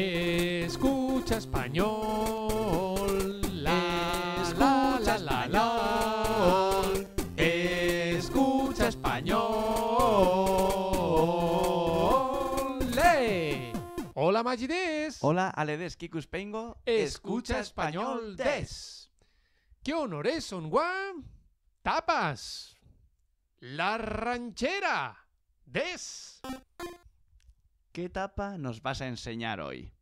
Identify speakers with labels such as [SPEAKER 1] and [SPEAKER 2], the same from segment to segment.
[SPEAKER 1] Escucha español. La, Escucha la, la, la, la.
[SPEAKER 2] Escucha español.
[SPEAKER 1] ¡Le! Hola Magides.
[SPEAKER 2] Hola, aledes kikuspengo. Escucha español
[SPEAKER 1] des. ¿Qué honores son guam? Tapas. La ranchera. Des.
[SPEAKER 2] ¿Qué tapa nos vas a enseñar hoy?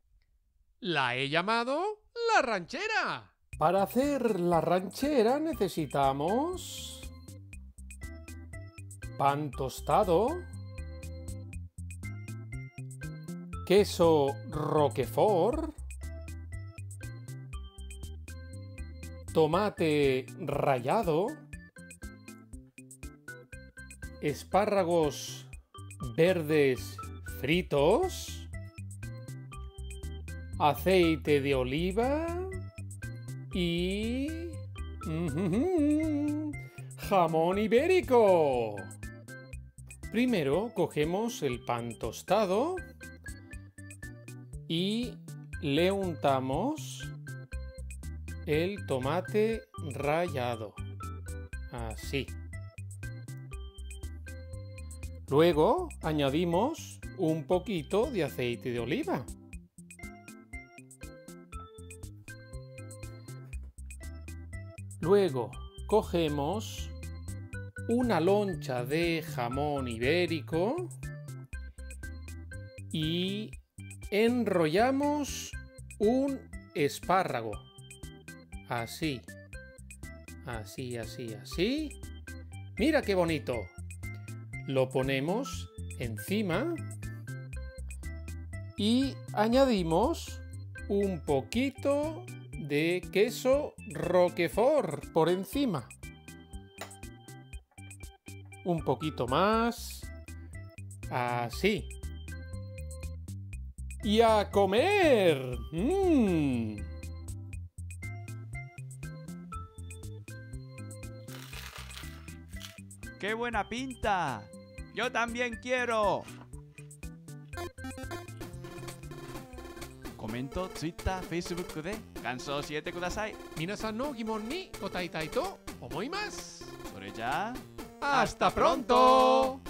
[SPEAKER 1] La he llamado la ranchera. Para hacer la ranchera necesitamos pan tostado, queso roquefort, tomate rallado, espárragos verdes fritos, aceite de oliva y jamón ibérico. Primero cogemos el pan tostado y le untamos el tomate rallado. Así. Luego añadimos un poquito de aceite de oliva. Luego cogemos una loncha de jamón ibérico y enrollamos un espárrago. Así. Así, así, así. Mira qué bonito. Lo ponemos encima y añadimos un poquito de queso roquefort por encima. Un poquito más. Así. Y a comer. ¡Mmm!
[SPEAKER 2] ¡Qué buena pinta! Yo también quiero. コメント、ツイッター、フェイスブックで感想を教えてください。
[SPEAKER 1] 皆さんの疑問に答えたいと思います。
[SPEAKER 2] それじゃ
[SPEAKER 1] あ、明日プロント,ロント